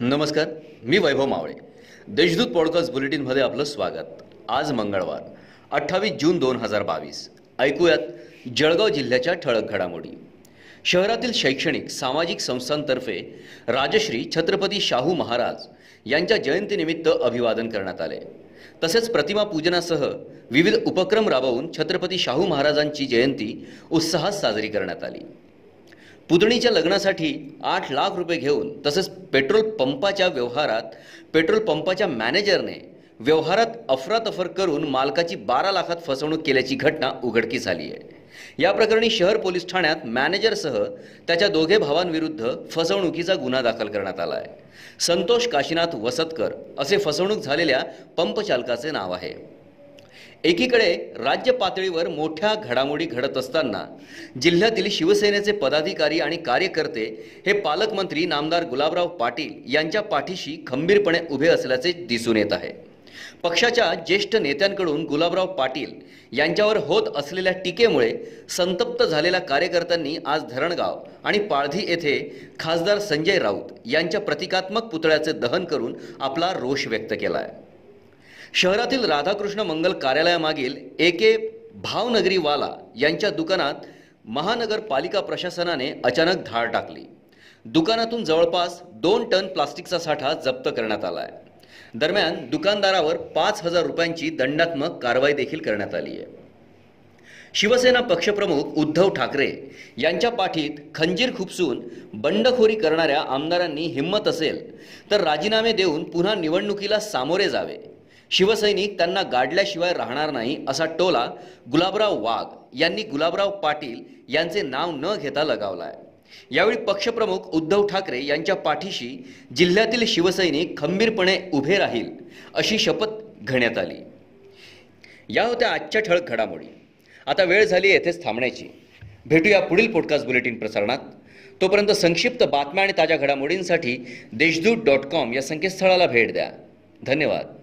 नमस्कार मी वैभव मावळे. देशदूत पॉडकास्ट बुलेटिनमध्ये आपलं स्वागत. आज मंगळवार अठ्ठावीस जून दोन हजार बावीस. ऐकूयात जळगाव जिल्ह्याच्या ठळक घडामोडी. शहरातील शैक्षणिक सामाजिक संस्थांतर्फे राजश्री छत्रपती शाहू महाराज यांच्या जयंतीनिमित्त अभिवादन करण्यात आले. तसेच प्रतिमा पूजनासह विविध उपक्रम राबवून छत्रपती शाहू महाराजांची जयंती उत्साहात साजरी करण्यात आली. पुतणीच्या लग्नासाठी आठ लाख रुपये घेऊन तसंच पेट्रोल पंपाच्या व्यवहारात पेट्रोल पंपाच्या मॅनेजरने व्यवहारात अफरातफर करून मालकाची बारा लाखात फसवणूक केल्याची घटना उघडकीस आली आहे. या प्रकरणी शहर पोलीस ठाण्यात मॅनेजरसह त्याच्या दोघे भावांविरुद्ध फसवणुकीचा गुन्हा दाखल करण्यात आला आहे. संतोष काशीनाथ वसतकर असे फसवणूक झालेल्या पंपचालकाचे नाव आहे. एकीकडे राज्य पातळीवर मोठ्या घडामोडी घडत असताना जिल्ह्यातील शिवसेनेचे पदाधिकारी आणि कार्यकर्ते हे पालकमंत्री नामदार गुलाबराव पाटील यांच्या पाठीशी खंबीरपणे उभे असल्याचे दिसून येत आहे. पक्षाच्या ज्येष्ठ नेत्यांकडून गुलाबराव पाटील यांच्यावर होत असलेल्या टीकेमुळे संतप्त झालेल्या कार्यकर्त्यांनी आज धरणगाव आणि पाळधी येथे खासदार संजय राऊत यांच्या प्रतिकात्मक पुतळ्याचे दहन करून आपला रोष व्यक्त केला आहे शहरातील राधाकृष्ण मंगल कार्यालयामागील ए के भावनगरीवाला यांच्या दुकानात महानगरपालिका प्रशासनाने अचानक धाड टाकली. दुकानातून जवळपास दोन टन प्लास्टिकचा साठा जप्त करण्यात आला आहे दरम्यान दुकानदारावर पाच हजार रुपयांची दंडात्मक कारवाई देखील करण्यात आली आहे. शिवसेना पक्षप्रमुख उद्धव ठाकरे यांच्या पाठीत खंजीर खुपसून बंडखोरी करणाऱ्या आमदारांनी हिंमत असेल तर राजीनामे देऊन पुन्हा निवडणुकीला सामोरे जावे. शिवसैनिक त्यांना गाडल्याशिवाय राहणार नाही असा टोला गुलाबराव वाघ यांनी गुलाबराव पाटील यांचे नाव न घेता लगावला आहे यावेळी पक्षप्रमुख उद्धव ठाकरे यांच्या पाठीशी जिल्ह्यातील शिवसैनिक खंबीरपणे उभे राहील अशी शपथ घेण्यात आली. या होत्या आजच्या ठळक घडामोडी. आता वेळ झाली येथेच थांबण्याची. भेटूया पुढील पॉडकास्ट बुलेटिन प्रसारणात. तोपर्यंत संक्षिप्त बातम्या आणि ताज्या घडामोडींसाठी देशदूत डॉट कॉम या संकेतस्थळाला भेट द्या. धन्यवाद.